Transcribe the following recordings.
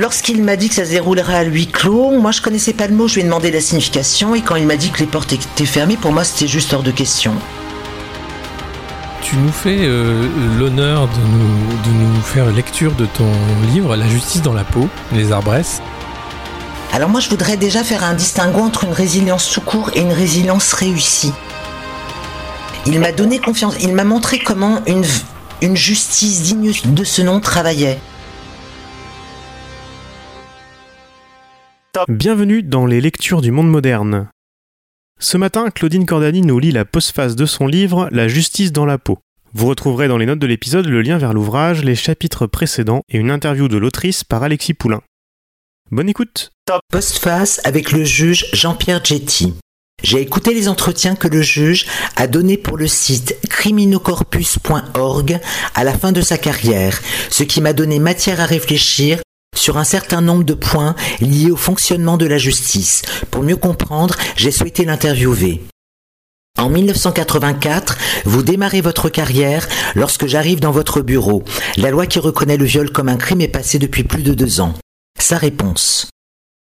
Lorsqu'il m'a dit que ça se déroulerait à huis clos, moi je connaissais pas le mot, je lui ai demandé la signification et quand il m'a dit que les portes étaient fermées, pour moi c'était juste hors de question. Tu nous fais euh, l'honneur de nous, de nous faire lecture de ton livre La justice dans la peau, les arbresses. Alors moi je voudrais déjà faire un distinguo entre une résilience tout court et une résilience réussie. Il m'a donné confiance, il m'a montré comment une, une justice digne de ce nom travaillait. Bienvenue dans les lectures du monde moderne. Ce matin, Claudine Cordani nous lit la postface de son livre La justice dans la peau. Vous retrouverez dans les notes de l'épisode le lien vers l'ouvrage, les chapitres précédents et une interview de l'autrice par Alexis Poulain. Bonne écoute Postface avec le juge Jean-Pierre Getty. J'ai écouté les entretiens que le juge a donnés pour le site criminocorpus.org à la fin de sa carrière, ce qui m'a donné matière à réfléchir sur un certain nombre de points liés au fonctionnement de la justice. Pour mieux comprendre, j'ai souhaité l'interviewer. En 1984, vous démarrez votre carrière lorsque j'arrive dans votre bureau. La loi qui reconnaît le viol comme un crime est passée depuis plus de deux ans. Sa réponse.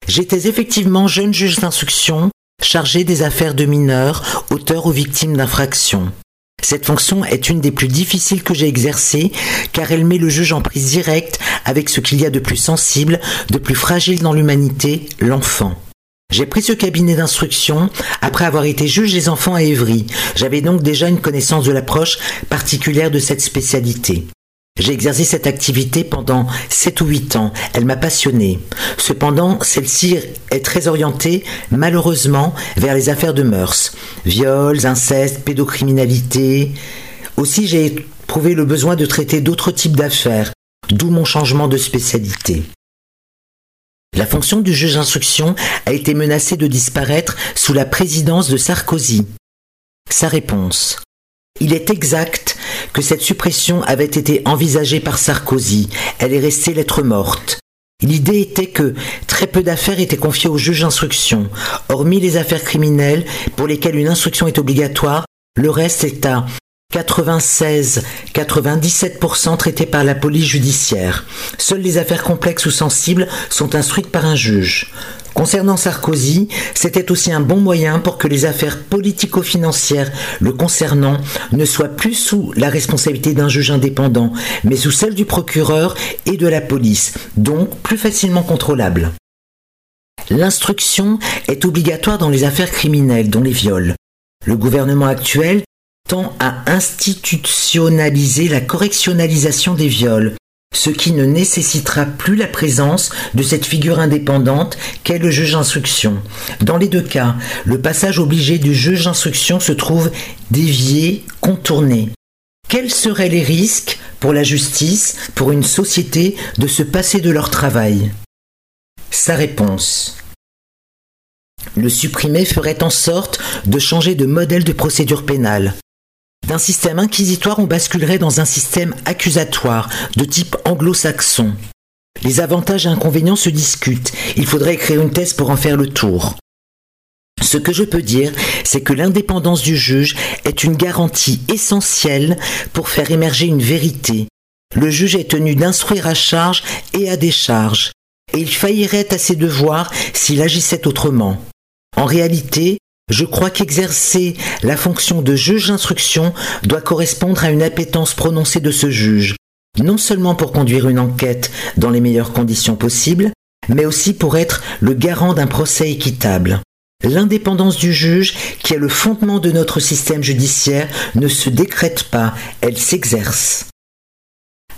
J'étais effectivement jeune juge d'instruction, chargé des affaires de mineurs, auteurs ou victimes d'infractions. Cette fonction est une des plus difficiles que j'ai exercées car elle met le juge en prise directe avec ce qu'il y a de plus sensible, de plus fragile dans l'humanité, l'enfant. J'ai pris ce cabinet d'instruction après avoir été juge des enfants à Évry. J'avais donc déjà une connaissance de l'approche particulière de cette spécialité. J'ai exercé cette activité pendant 7 ou 8 ans. Elle m'a passionné. Cependant, celle-ci est très orientée, malheureusement, vers les affaires de mœurs. Viols, inceste, pédocriminalité. Aussi, j'ai éprouvé le besoin de traiter d'autres types d'affaires, d'où mon changement de spécialité. La fonction du juge d'instruction a été menacée de disparaître sous la présidence de Sarkozy. Sa réponse. Il est exact que cette suppression avait été envisagée par Sarkozy. Elle est restée lettre morte. L'idée était que très peu d'affaires étaient confiées au juge d'instruction. Hormis les affaires criminelles pour lesquelles une instruction est obligatoire, le reste est à 96-97% traitées par la police judiciaire. Seules les affaires complexes ou sensibles sont instruites par un juge. Concernant Sarkozy, c'était aussi un bon moyen pour que les affaires politico-financières le concernant ne soient plus sous la responsabilité d'un juge indépendant, mais sous celle du procureur et de la police, donc plus facilement contrôlable. L'instruction est obligatoire dans les affaires criminelles, dont les viols. Le gouvernement actuel tend à institutionnaliser la correctionnalisation des viols, ce qui ne nécessitera plus la présence de cette figure indépendante qu'est le juge d'instruction. Dans les deux cas, le passage obligé du juge d'instruction se trouve dévié, contourné. Quels seraient les risques pour la justice, pour une société, de se passer de leur travail? Sa réponse. Le supprimer ferait en sorte de changer de modèle de procédure pénale. D'un système inquisitoire, on basculerait dans un système accusatoire de type anglo-saxon. Les avantages et inconvénients se discutent. Il faudrait écrire une thèse pour en faire le tour. Ce que je peux dire, c'est que l'indépendance du juge est une garantie essentielle pour faire émerger une vérité. Le juge est tenu d'instruire à charge et à décharge, et il faillirait à ses devoirs s'il agissait autrement. En réalité, je crois qu'exercer la fonction de juge d'instruction doit correspondre à une appétence prononcée de ce juge, non seulement pour conduire une enquête dans les meilleures conditions possibles, mais aussi pour être le garant d'un procès équitable. L'indépendance du juge, qui est le fondement de notre système judiciaire, ne se décrète pas, elle s'exerce.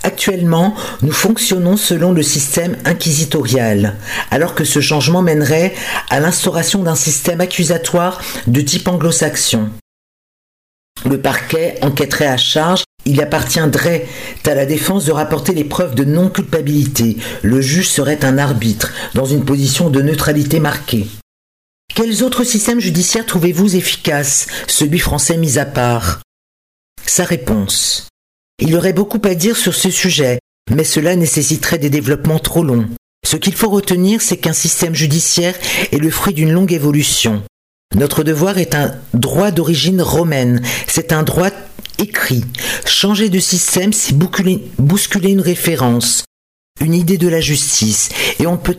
Actuellement, nous fonctionnons selon le système inquisitorial, alors que ce changement mènerait à l'instauration d'un système accusatoire de type anglo-saxon. Le parquet enquêterait à charge, il appartiendrait à la défense de rapporter les preuves de non-culpabilité. Le juge serait un arbitre, dans une position de neutralité marquée. Quels autres systèmes judiciaires trouvez-vous efficaces, celui français mis à part Sa réponse. Il aurait beaucoup à dire sur ce sujet, mais cela nécessiterait des développements trop longs. Ce qu'il faut retenir, c'est qu'un système judiciaire est le fruit d'une longue évolution. Notre devoir est un droit d'origine romaine, c'est un droit écrit. Changer de système, c'est bousculer une référence. une idée de la justice et on ne peut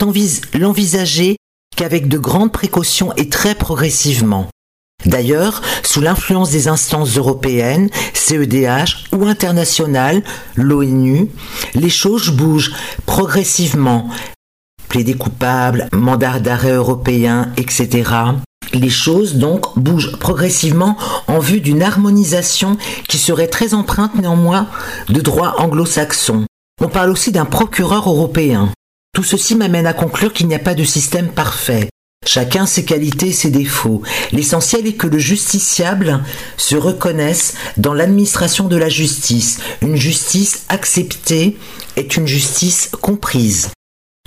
l'envisager qu'avec de grandes précautions et très progressivement. D'ailleurs, sous l'influence des instances européennes, CEDH ou internationales, l'ONU, les choses bougent progressivement. Plaider coupable, mandat d'arrêt européen, etc. Les choses donc bougent progressivement en vue d'une harmonisation qui serait très empreinte néanmoins de droit anglo-saxon. On parle aussi d'un procureur européen. Tout ceci m'amène à conclure qu'il n'y a pas de système parfait. Chacun ses qualités ses défauts. L'essentiel est que le justiciable se reconnaisse dans l'administration de la justice. Une justice acceptée est une justice comprise.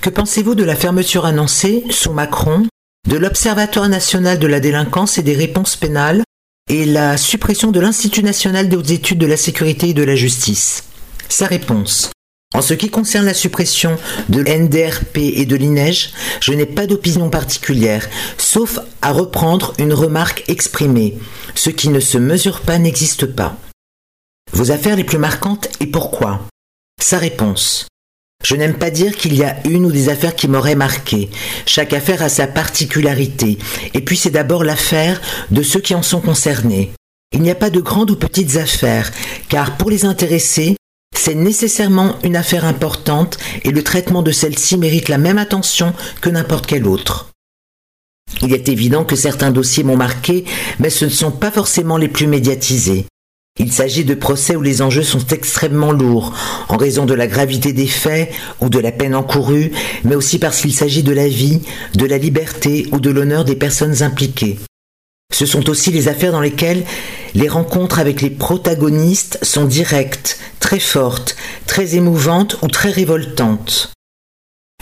Que pensez-vous de la fermeture annoncée, sous Macron, de l'Observatoire national de la délinquance et des réponses pénales et la suppression de l'Institut national des hautes études de la sécurité et de la justice? Sa réponse. En ce qui concerne la suppression de l'NDRP et de l'INEJ, je n'ai pas d'opinion particulière, sauf à reprendre une remarque exprimée. Ce qui ne se mesure pas n'existe pas. Vos affaires les plus marquantes et pourquoi? Sa réponse. Je n'aime pas dire qu'il y a une ou des affaires qui m'auraient marqué. Chaque affaire a sa particularité, et puis c'est d'abord l'affaire de ceux qui en sont concernés. Il n'y a pas de grandes ou petites affaires, car pour les intéressés, c'est nécessairement une affaire importante et le traitement de celle-ci mérite la même attention que n'importe quelle autre. Il est évident que certains dossiers m'ont marqué, mais ce ne sont pas forcément les plus médiatisés. Il s'agit de procès où les enjeux sont extrêmement lourds, en raison de la gravité des faits ou de la peine encourue, mais aussi parce qu'il s'agit de la vie, de la liberté ou de l'honneur des personnes impliquées. Ce sont aussi les affaires dans lesquelles les rencontres avec les protagonistes sont directes, très fortes, très émouvantes ou très révoltantes.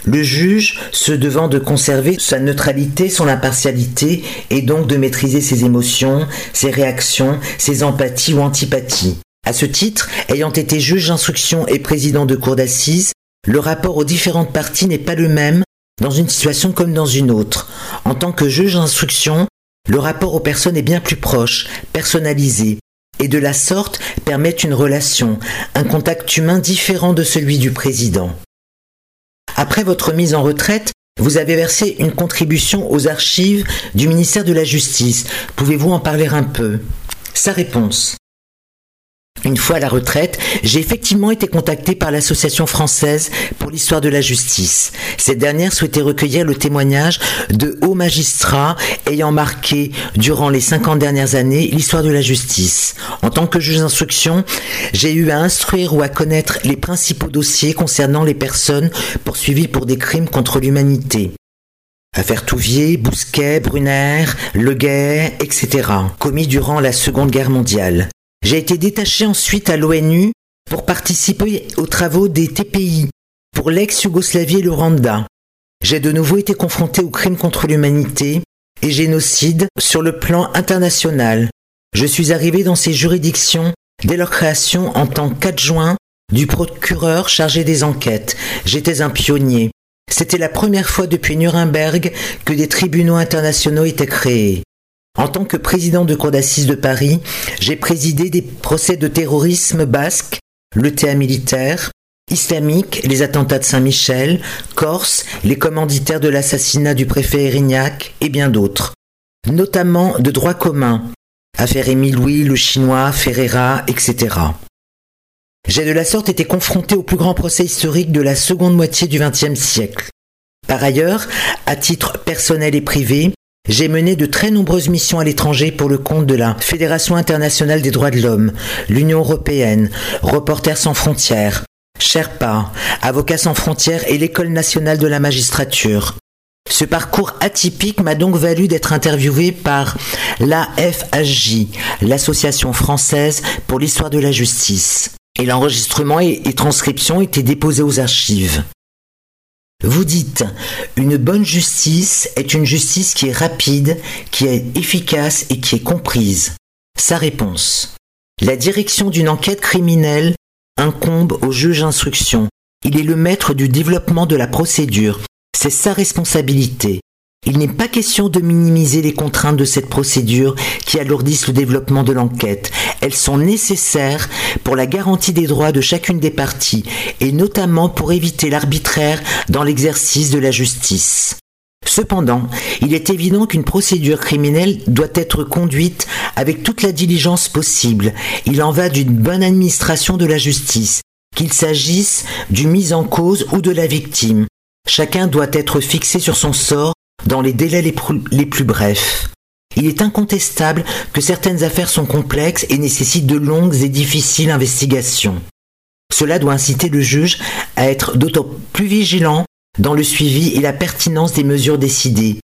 Le juge, se devant de conserver sa neutralité, son impartialité, et donc de maîtriser ses émotions, ses réactions, ses empathies ou antipathies. À ce titre, ayant été juge d'instruction et président de cour d'assises, le rapport aux différentes parties n'est pas le même dans une situation comme dans une autre. En tant que juge d'instruction, le rapport aux personnes est bien plus proche, personnalisé, et de la sorte permet une relation, un contact humain différent de celui du président. Après votre mise en retraite, vous avez versé une contribution aux archives du ministère de la Justice. Pouvez-vous en parler un peu? Sa réponse. Une fois à la retraite, j'ai effectivement été contacté par l'Association française pour l'histoire de la justice. Cette dernière souhaitait recueillir le témoignage de hauts magistrats ayant marqué, durant les 50 dernières années, l'histoire de la justice. En tant que juge d'instruction, j'ai eu à instruire ou à connaître les principaux dossiers concernant les personnes poursuivies pour des crimes contre l'humanité. Affaire Touvier, Bousquet, Brunner, Leguet, etc., commis durant la Seconde Guerre mondiale. J'ai été détaché ensuite à l'ONU pour participer aux travaux des TPI pour l'ex-Yougoslavie et le Rwanda. J'ai de nouveau été confronté aux crimes contre l'humanité et génocide sur le plan international. Je suis arrivé dans ces juridictions dès leur création en tant qu'adjoint du procureur chargé des enquêtes. J'étais un pionnier. C'était la première fois depuis Nuremberg que des tribunaux internationaux étaient créés. En tant que président de cour d'assises de Paris, j'ai présidé des procès de terrorisme basque, le théâtre militaire, islamique, les attentats de Saint-Michel, Corse, les commanditaires de l'assassinat du préfet Erignac et bien d'autres, notamment de droit commun, affaire Émile Louis, le chinois, Ferreira, etc. J'ai de la sorte été confronté au plus grand procès historique de la seconde moitié du XXe siècle. Par ailleurs, à titre personnel et privé, j'ai mené de très nombreuses missions à l'étranger pour le compte de la Fédération internationale des droits de l'homme, l'Union européenne, Reporters sans frontières, Sherpa, Avocats sans frontières et l'École nationale de la magistrature. Ce parcours atypique m'a donc valu d'être interviewé par l'AFHJ, l'Association française pour l'histoire de la justice. Et l'enregistrement et, transcription étaient déposés aux archives. Vous dites, une bonne justice est une justice qui est rapide, qui est efficace et qui est comprise. Sa réponse. La direction d'une enquête criminelle incombe au juge d'instruction. Il est le maître du développement de la procédure. C'est sa responsabilité. Il n'est pas question de minimiser les contraintes de cette procédure qui alourdissent le développement de l'enquête. Elles sont nécessaires pour la garantie des droits de chacune des parties et notamment pour éviter l'arbitraire dans l'exercice de la justice. Cependant, il est évident qu'une procédure criminelle doit être conduite avec toute la diligence possible. Il en va d'une bonne administration de la justice, qu'il s'agisse du mis en cause ou de la victime. Chacun doit être fixé sur son sort dans les délais les plus, brefs. Il est incontestable que certaines affaires sont complexes et nécessitent de longues et difficiles investigations. Cela doit inciter le juge à être d'autant plus vigilant dans le suivi et la pertinence des mesures décidées.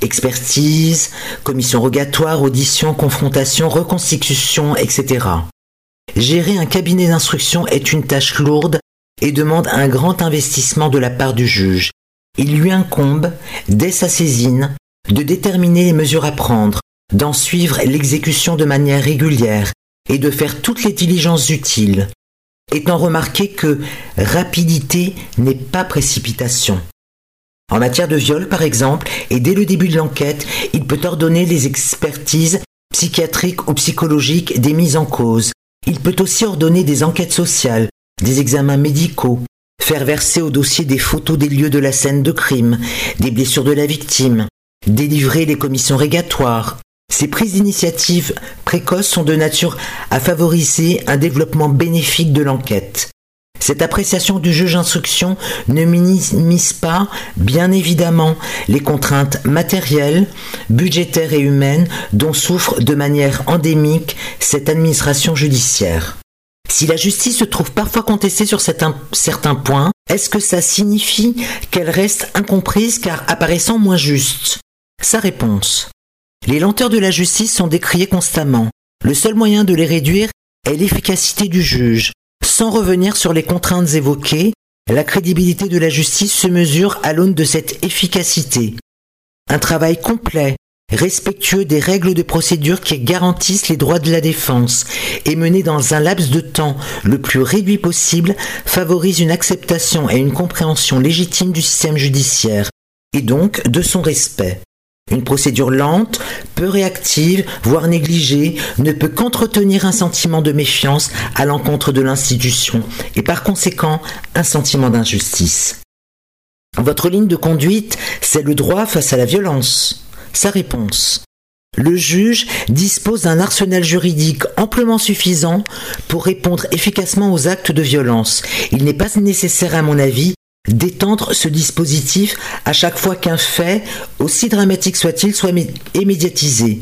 Expertise, commission rogatoire, audition, confrontation, reconstitution, etc. Gérer un cabinet d'instruction est une tâche lourde et demande un grand investissement de la part du juge. Il lui incombe, dès sa saisine, de déterminer les mesures à prendre, d'en suivre l'exécution de manière régulière et de faire toutes les diligences utiles, étant remarqué que rapidité n'est pas précipitation. En matière de viol, par exemple, et dès le début de l'enquête, il peut ordonner les expertises psychiatriques ou psychologiques des mises en cause. Il peut aussi ordonner des enquêtes sociales, des examens médicaux, faire verser au dossier des photos des lieux de la scène de crime, des blessures de la victime, délivrer les commissions régatoires. Ces prises d'initiative précoces sont de nature à favoriser un développement bénéfique de l'enquête. Cette appréciation du juge d'instruction ne minimise pas, bien évidemment, les contraintes matérielles, budgétaires et humaines dont souffre de manière endémique cette administration judiciaire. Si la justice se trouve parfois contestée sur certains points, est-ce que ça signifie qu'elle reste incomprise car apparaissant moins juste? Sa réponse. Les lenteurs de la justice sont décriées constamment. Le seul moyen de les réduire est l'efficacité du juge. Sans revenir sur les contraintes évoquées, la crédibilité de la justice se mesure à l'aune de cette efficacité. Un travail complet, respectueux des règles de procédure qui garantissent les droits de la défense et mené dans un laps de temps le plus réduit possible favorise une acceptation et une compréhension légitime du système judiciaire et donc de son respect. Une procédure lente, peu réactive, voire négligée, ne peut qu'entretenir un sentiment de méfiance à l'encontre de l'institution et par conséquent un sentiment d'injustice. Votre ligne de conduite, c'est le droit face à la violence. Sa réponse. Le juge dispose d'un arsenal juridique amplement suffisant pour répondre efficacement aux actes de violence. Il n'est pas nécessaire, à mon avis, d'étendre ce dispositif à chaque fois qu'un fait, aussi dramatique soit-il, soit médiatisé.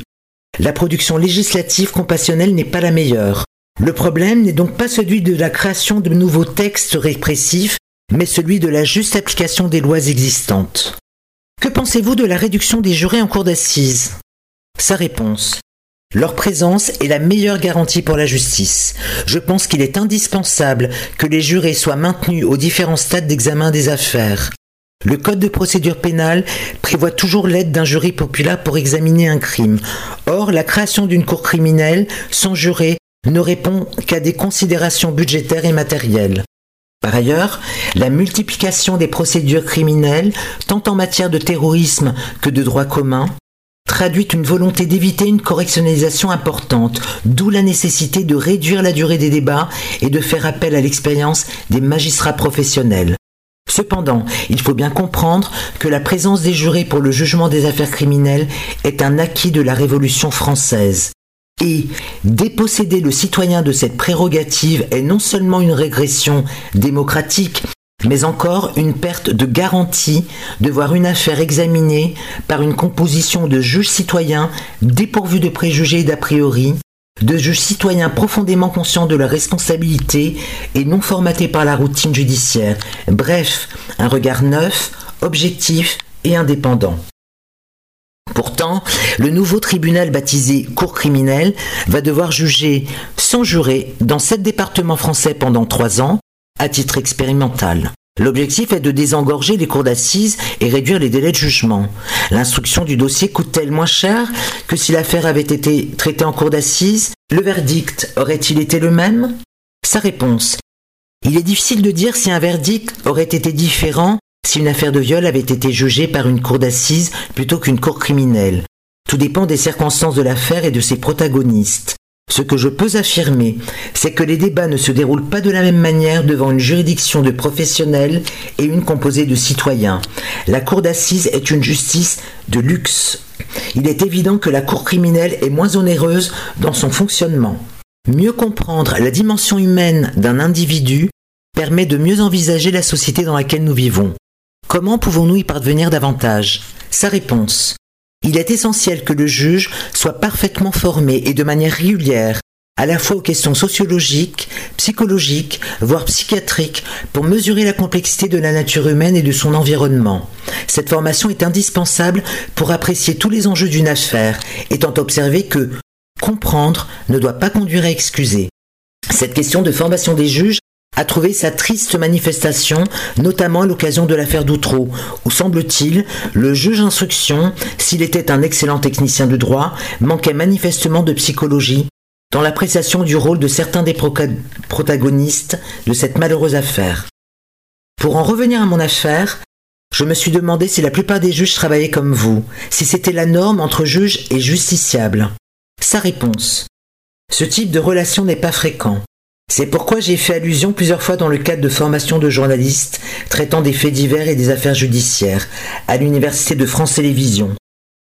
La production législative compassionnelle n'est pas la meilleure. Le problème n'est donc pas celui de la création de nouveaux textes répressifs, mais celui de la juste application des lois existantes. Que pensez-vous de la réduction des jurés en cour d'assises? Sa réponse. Leur présence est la meilleure garantie pour la justice. Je pense qu'il est indispensable que les jurés soient maintenus aux différents stades d'examen des affaires. Le Code de procédure pénale prévoit toujours l'aide d'un jury populaire pour examiner un crime. Or, la création d'une cour criminelle sans juré ne répond qu'à des considérations budgétaires et matérielles. Par ailleurs, la multiplication des procédures criminelles, tant en matière de terrorisme que de droit commun, traduit une volonté d'éviter une correctionnalisation importante, d'où la nécessité de réduire la durée des débats et de faire appel à l'expérience des magistrats professionnels. Cependant, il faut bien comprendre que la présence des jurés pour le jugement des affaires criminelles est un acquis de la Révolution française. Et déposséder le citoyen de cette prérogative est non seulement une régression démocratique, mais encore une perte de garantie de voir une affaire examinée par une composition de juges citoyens dépourvus de préjugés et d'a priori, de juges citoyens profondément conscients de leur responsabilité et non formatés par la routine judiciaire. Bref, un regard neuf, objectif et indépendant. Pourtant, le nouveau tribunal baptisé Cour criminelle va devoir juger sans jurer dans sept départements français pendant trois ans, à titre expérimental. L'objectif est de désengorger les cours d'assises et réduire les délais de jugement. L'instruction du dossier coûte-t-elle moins cher que si l'affaire avait été traitée en cour d'assises? Le verdict aurait-il été le même? Sa réponse. Il est difficile de dire si un verdict aurait été différent si une affaire de viol avait été jugée par une cour d'assises plutôt qu'une cour criminelle. Tout dépend des circonstances de l'affaire et de ses protagonistes. Ce que je peux affirmer, c'est que les débats ne se déroulent pas de la même manière devant une juridiction de professionnels et une composée de citoyens. La cour d'assises est une justice de luxe. Il est évident que la cour criminelle est moins onéreuse dans son fonctionnement. Mieux comprendre la dimension humaine d'un individu permet de mieux envisager la société dans laquelle nous vivons. Comment pouvons-nous y parvenir davantage? Sa réponse. Il est essentiel que le juge soit parfaitement formé et de manière régulière à la fois aux questions sociologiques, psychologiques, voire psychiatriques, pour mesurer la complexité de la nature humaine et de son environnement. Cette formation est indispensable pour apprécier tous les enjeux d'une affaire, étant observé que comprendre ne doit pas conduire à excuser. Cette question de formation des juges a trouvé sa triste manifestation, notamment à l'occasion de l'affaire d'Outreau, où semble-t-il, le juge d'instruction, s'il était un excellent technicien de droit, manquait manifestement de psychologie dans l'appréciation du rôle de certains des protagonistes de cette malheureuse affaire. Pour en revenir à mon affaire, je me suis demandé si la plupart des juges travaillaient comme vous, si c'était la norme entre juge et justiciable. Sa réponse. Ce type de relation n'est pas fréquent. C'est pourquoi j'ai fait allusion plusieurs fois dans le cadre de formation de journalistes traitant des faits divers et des affaires judiciaires à l'Université de France Télévisions,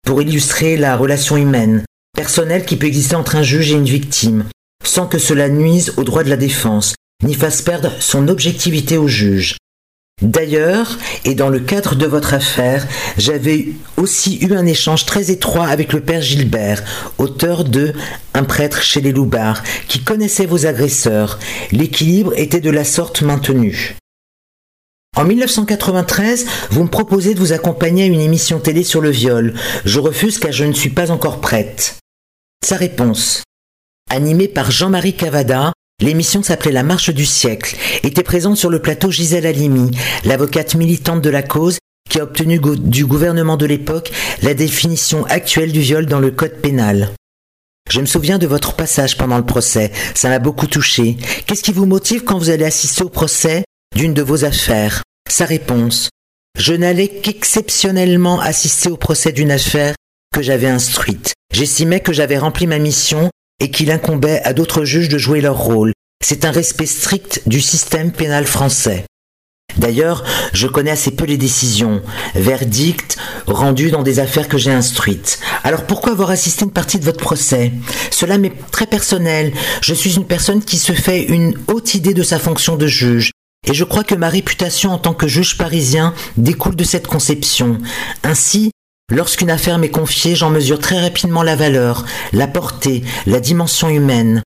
pour illustrer la relation humaine, personnelle qui peut exister entre un juge et une victime, sans que cela nuise au droit de la défense, ni fasse perdre son objectivité au juge. D'ailleurs, et dans le cadre de votre affaire, j'avais aussi eu un échange très étroit avec le père Gilbert, auteur de Un prêtre chez les loupards, qui connaissait vos agresseurs. L'équilibre était de la sorte maintenu. En 1993, vous me proposez de vous accompagner à une émission télé sur le viol. Je refuse car je ne suis pas encore prête. Sa réponse. Animée par Jean-Marie Cavada, L'émission s'appelait La Marche du siècle, était présente sur le plateau Gisèle Halimi, l'avocate militante de la cause qui a obtenu du gouvernement de l'époque la définition actuelle du viol dans le code pénal. Je me souviens de votre passage pendant le procès, ça m'a beaucoup touché. Qu'est-ce qui vous motive quand vous allez assister au procès d'une de vos affaires? Sa réponse. Je n'allais qu'exceptionnellement assister au procès d'une affaire que j'avais instruite. J'estimais que j'avais rempli ma mission et qu'il incombait à d'autres juges de jouer leur rôle. C'est un respect strict du système pénal français. D'ailleurs, je connais assez peu les décisions, verdicts rendus dans des affaires que j'ai instruites. Alors pourquoi avoir assisté une partie de votre procès? Cela m'est très personnel. Je suis une personne qui se fait une haute idée de sa fonction de juge. Et je crois que ma réputation en tant que juge parisien découle de cette conception. Ainsi, Lorsqu'une affaire m'est confiée, j'en mesure très rapidement la valeur, la portée, la dimension humaine.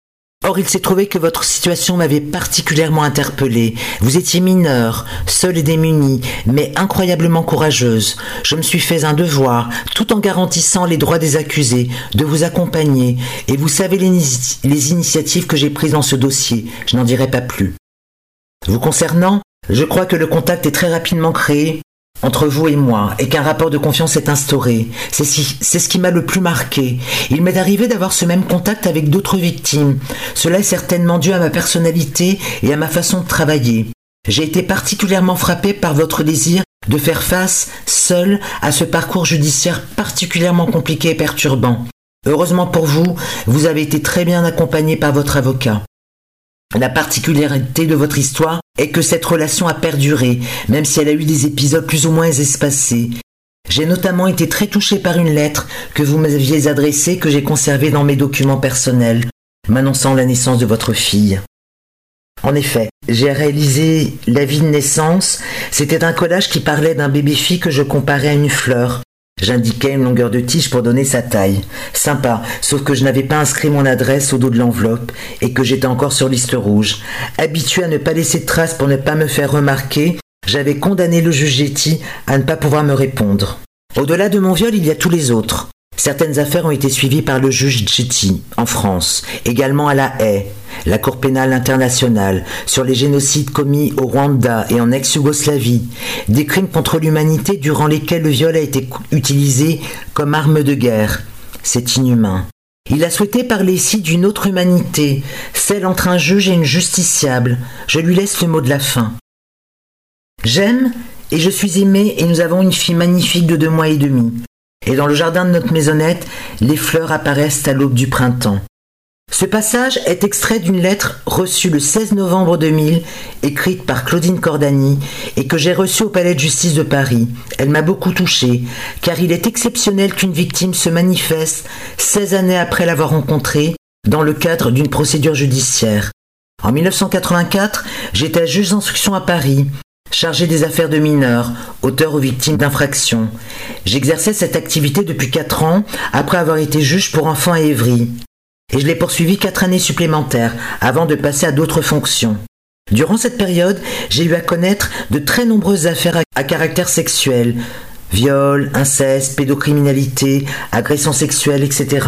Or, il s'est trouvé que votre situation m'avait particulièrement interpellée. Vous étiez mineure, seule et démunie, mais incroyablement courageuse. Je me suis fait un devoir, tout en garantissant les droits des accusés, de vous accompagner, et vous savez les, les initiatives que j'ai prises dans ce dossier. Je n'en dirai pas plus. Vous concernant, je crois que le contact est très rapidement créé entre vous et moi et qu'un rapport de confiance est instauré. C'est ce qui m'a le plus marqué. Il m'est arrivé d'avoir ce même contact avec d'autres victimes. Cela est certainement dû à ma personnalité et à ma façon de travailler. J'ai été particulièrement frappé par votre désir de faire face, seul, à ce parcours judiciaire particulièrement compliqué et perturbant. Heureusement pour vous, vous avez été très bien accompagné par votre avocat. La particularité de votre histoire est que cette relation a perduré, même si elle a eu des épisodes plus ou moins espacés. J'ai notamment été très touché par une lettre que vous m'aviez adressée que j'ai conservée dans mes documents personnels, m'annonçant la naissance de votre fille. En effet, j'ai réalisé la vie de naissance. C'était un collage qui parlait d'un bébé-fille que je comparais à une fleur. J'indiquais une longueur de tige pour donner sa taille. Sympa, sauf que je n'avais pas inscrit mon adresse au dos de l'enveloppe et que j'étais encore sur liste rouge. Habitué à ne pas laisser de traces pour ne pas me faire remarquer, j'avais condamné le juge Getty à ne pas pouvoir me répondre. Au-delà de mon viol, il y a tous les autres. Certaines affaires ont été suivies par le juge Getty en France, également à La Haye, la Cour pénale internationale, sur les génocides commis au Rwanda et en ex-Yougoslavie, des crimes contre l'humanité durant lesquels le viol a été utilisé comme arme de guerre. C'est inhumain. Il a souhaité parler ici d'une autre humanité, celle entre un juge et une justiciable. Je lui laisse le mot de la fin. J'aime Et je suis aimé et nous avons une fille magnifique de deux mois et demi. Et dans le jardin de notre maisonnette, les fleurs apparaissent à l'aube du printemps. Ce passage est extrait d'une lettre reçue le 16 novembre 2000, écrite par Claudine Cordani, et que j'ai reçue au Palais de justice de Paris. Elle m'a beaucoup touchée, car il est exceptionnel qu'une victime se manifeste 16 années après l'avoir rencontrée, dans le cadre d'une procédure judiciaire. En 1984, j'étais juge d'instruction à Paris, chargé des affaires de mineurs, auteur ou victimes d'infractions. J'exerçais cette activité depuis 4 ans, après avoir été juge pour enfants à Évry et je l'ai poursuivi quatre années supplémentaires avant de passer à d'autres fonctions. Durant cette période, j'ai eu à connaître de très nombreuses affaires à caractère sexuel, viol, inceste, pédocriminalité, agression sexuelle, etc.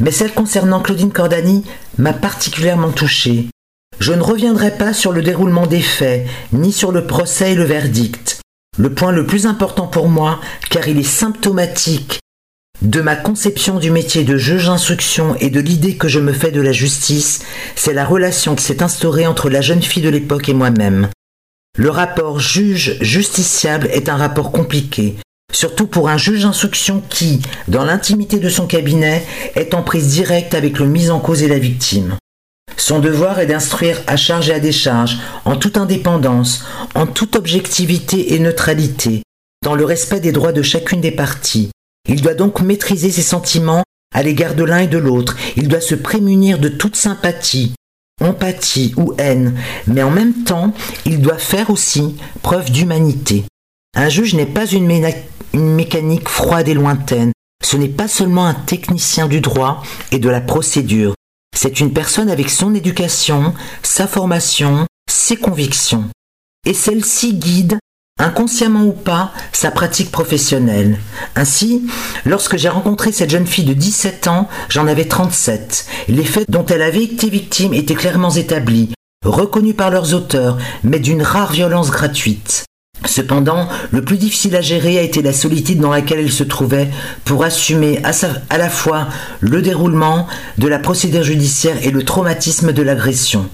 Mais celle concernant Claudine Cordani m'a particulièrement touché. Je ne reviendrai pas sur le déroulement des faits, ni sur le procès et le verdict. Le point le plus important pour moi, car il est symptomatique de ma conception du métier de juge d'instruction et de l'idée que je me fais de la justice, c'est la relation qui s'est instaurée entre la jeune fille de l'époque et moi-même. Le rapport juge-justiciable est un rapport compliqué, surtout pour un juge d'instruction qui, dans l'intimité de son cabinet, est en prise directe avec le mis en cause et la victime. Son devoir est d'instruire à charge et à décharge, en toute indépendance, en toute objectivité et neutralité, dans le respect des droits de chacune des parties, il doit donc maîtriser ses sentiments à l'égard de l'un et de l'autre. Il doit se prémunir de toute sympathie, empathie ou haine, mais en même temps, il doit faire aussi preuve d'humanité. Un juge n'est pas une, mécanique froide et lointaine. Ce n'est pas seulement un technicien du droit et de la procédure. C'est une personne avec son éducation, sa formation, ses convictions. Et celle-ci guide inconsciemment ou pas, sa pratique professionnelle. Ainsi, lorsque j'ai rencontré cette jeune fille de 17 ans, j'en avais 37. Les faits dont elle avait été victime étaient clairement établis, reconnus par leurs auteurs, mais d'une rare violence gratuite. Cependant, le plus difficile à gérer a été la solitude dans laquelle elle se trouvait pour assumer à, la fois le déroulement de la procédure judiciaire et le traumatisme de l'agression.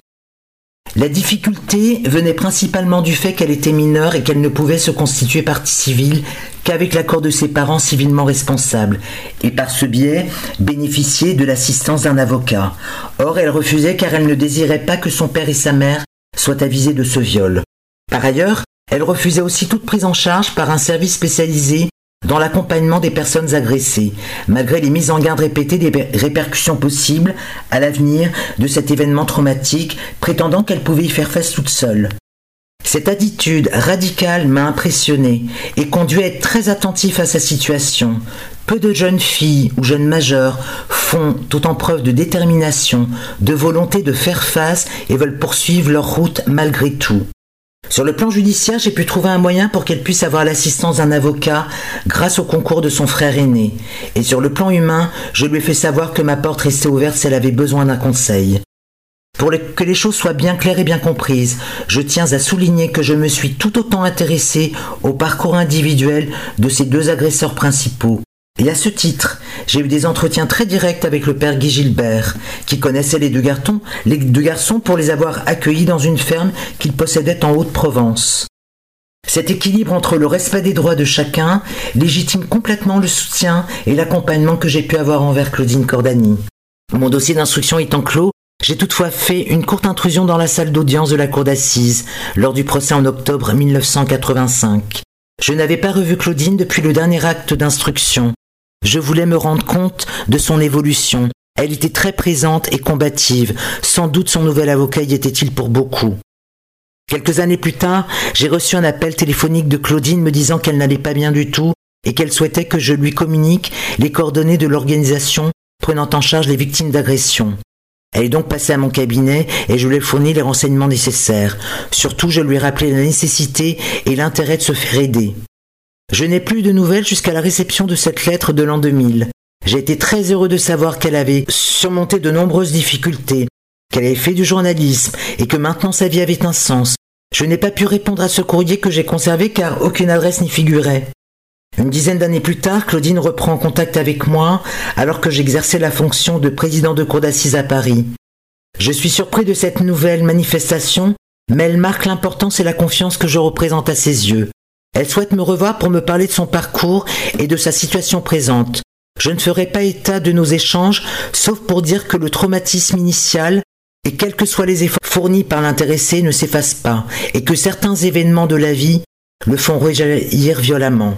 La difficulté venait principalement du fait qu'elle était mineure et qu'elle ne pouvait se constituer partie civile qu'avec l'accord de ses parents civilement responsables, et par ce biais bénéficier de l'assistance d'un avocat. Or, elle refusait car elle ne désirait pas que son père et sa mère soient avisés de ce viol. Par ailleurs, elle refusait aussi toute prise en charge par un service spécialisé dans l'accompagnement des personnes agressées, malgré les mises en garde répétées des répercussions possibles à l'avenir de cet événement traumatique, prétendant qu'elle pouvait y faire face toute seule. Cette attitude radicale m'a impressionné et conduit à être très attentif à sa situation. Peu de jeunes filles ou jeunes majeures font autant preuve de détermination, de volonté de faire face et veulent poursuivre leur route malgré tout. Sur le plan judiciaire, j'ai pu trouver un moyen pour qu'elle puisse avoir l'assistance d'un avocat grâce au concours de son frère aîné. Et sur le plan humain, je lui ai fait savoir que ma porte restait ouverte si elle avait besoin d'un conseil. Pour que les choses soient bien claires et bien comprises, je tiens à souligner que je me suis tout autant intéressé au parcours individuel de ces deux agresseurs principaux, et à ce titre, j'ai eu des entretiens très directs avec le père Guy Gilbert, qui connaissait les deux, garçons, les deux garçons pour les avoir accueillis dans une ferme qu'il possédait en Haute-Provence. Cet équilibre entre le respect des droits de chacun légitime complètement le soutien et l'accompagnement que j'ai pu avoir envers Claudine Cordani. Mon dossier d'instruction étant clos, j'ai toutefois fait une courte intrusion dans la salle d'audience de la cour d'assises lors du procès en octobre 1985. Je n'avais pas revu Claudine depuis le dernier acte d'instruction, je voulais me rendre compte de son évolution. Elle était très présente et combative. Sans doute son nouvel avocat y était-il pour beaucoup. Quelques années plus tard, j'ai reçu un appel téléphonique de Claudine me disant qu'elle n'allait pas bien du tout et qu'elle souhaitait que je lui communique les coordonnées de l'organisation prenant en charge les victimes d'agression. Elle est donc passée à mon cabinet et je lui ai fourni les renseignements nécessaires. Surtout, je lui ai rappelé la nécessité et l'intérêt de se faire aider. Je n'ai plus de nouvelles jusqu'à la réception de cette lettre de l'an 2000. J'ai été très heureux de savoir qu'elle avait surmonté de nombreuses difficultés, qu'elle avait fait du journalisme et que maintenant sa vie avait un sens. Je n'ai pas pu répondre à ce courrier que j'ai conservé car aucune adresse n'y figurait. Une dizaine d'années plus tard, Claudine reprend contact avec moi alors que j'exerçais la fonction de président de cour d'assises à Paris. Je suis surpris de cette nouvelle manifestation, mais elle marque l'importance et la confiance que je représente à ses yeux. Elle souhaite me revoir pour me parler de son parcours et de sa situation présente. Je ne ferai pas état de nos échanges, sauf pour dire que le traumatisme initial, et quels que soient les efforts fournis par l'intéressé, ne s'efface pas, et que certains événements de la vie le font rejaillir violemment.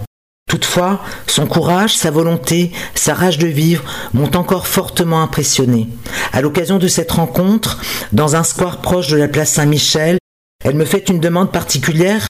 Toutefois, son courage, sa volonté, sa rage de vivre m'ont encore fortement impressionné. À l'occasion de cette rencontre, dans un square proche de la place Saint-Michel, elle me fait une demande particulière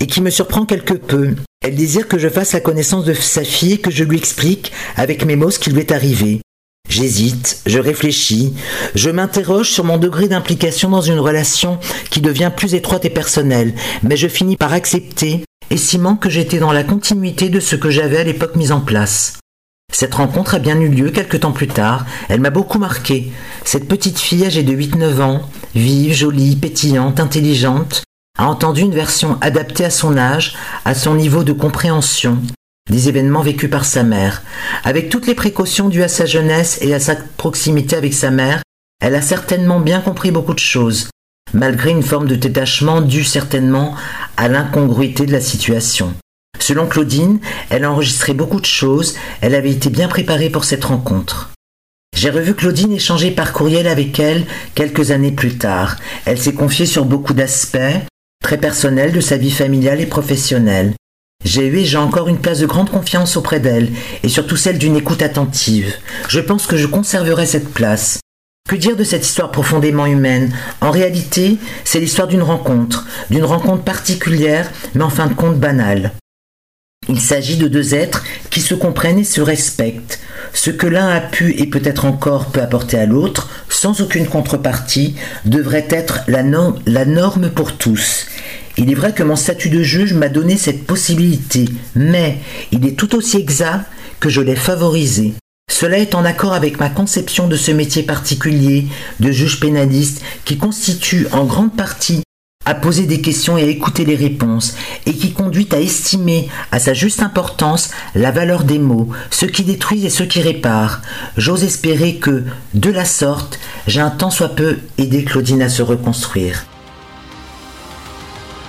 et qui me surprend quelque peu. Elle désire que je fasse la connaissance de sa fille et que je lui explique avec mes mots ce qui lui est arrivé. J'hésite, je réfléchis, je m'interroge sur mon degré d'implication dans une relation qui devient plus étroite et personnelle, mais je finis par accepter, estimant que j'étais dans la continuité de ce que j'avais à l'époque mis en place. Cette rencontre a bien eu lieu quelque temps plus tard, elle m'a beaucoup marqué. Cette petite fille âgée de 8-9 ans, vive, jolie, pétillante, intelligente, a entendu une version adaptée à son âge, à son niveau de compréhension, des événements vécus par sa mère. Avec toutes les précautions dues à sa jeunesse et à sa proximité avec sa mère, elle a certainement bien compris beaucoup de choses, malgré une forme de détachement due certainement à l'incongruité de la situation. Selon Claudine, elle a enregistré beaucoup de choses, elle avait été bien préparée pour cette rencontre. J'ai revu Claudine échanger par courriel avec elle quelques années plus tard. Elle s'est confiée sur beaucoup d'aspects, très personnels de sa vie familiale et professionnelle. J'ai eu et j'ai encore une place de grande confiance auprès d'elle, et surtout celle d'une écoute attentive. Je pense que je conserverai cette place. Que dire de cette histoire profondément humaine? En réalité, c'est l'histoire d'une rencontre, d'une rencontre particulière, mais en fin de compte banale. Il s'agit de deux êtres qui se comprennent et se respectent. Ce que l'un a pu et peut-être encore peut apporter à l'autre, sans aucune contrepartie, devrait être la, norme pour tous. Il est vrai que mon statut de juge m'a donné cette possibilité, mais il est tout aussi exact que je l'ai favorisé. Cela est en accord avec ma conception de ce métier particulier de juge pénaliste qui constitue en grande partie à poser des questions et à écouter les réponses, et qui conduit à estimer à sa juste importance la valeur des mots, ce qui détruisent et ce qui réparent. J'ose espérer que, de la sorte, j'ai un tant soit peu aidé Claudine à se reconstruire.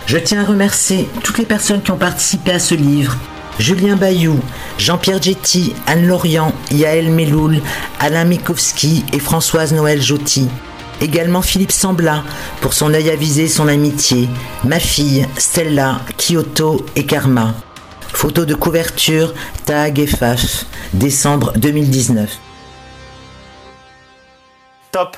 Je tiens à remercier toutes les personnes qui ont participé à ce livre. Julien Bayou, Jean-Pierre Getty, Anne Lorient, Yaël Meloul, Alain Mikowski et Françoise Noël Jotti. Également Philippe Sambla pour son œil avisé son amitié. Ma fille, Stella, Kyoto et Karma. Photo de couverture, Tag et Faf, décembre 2019. Top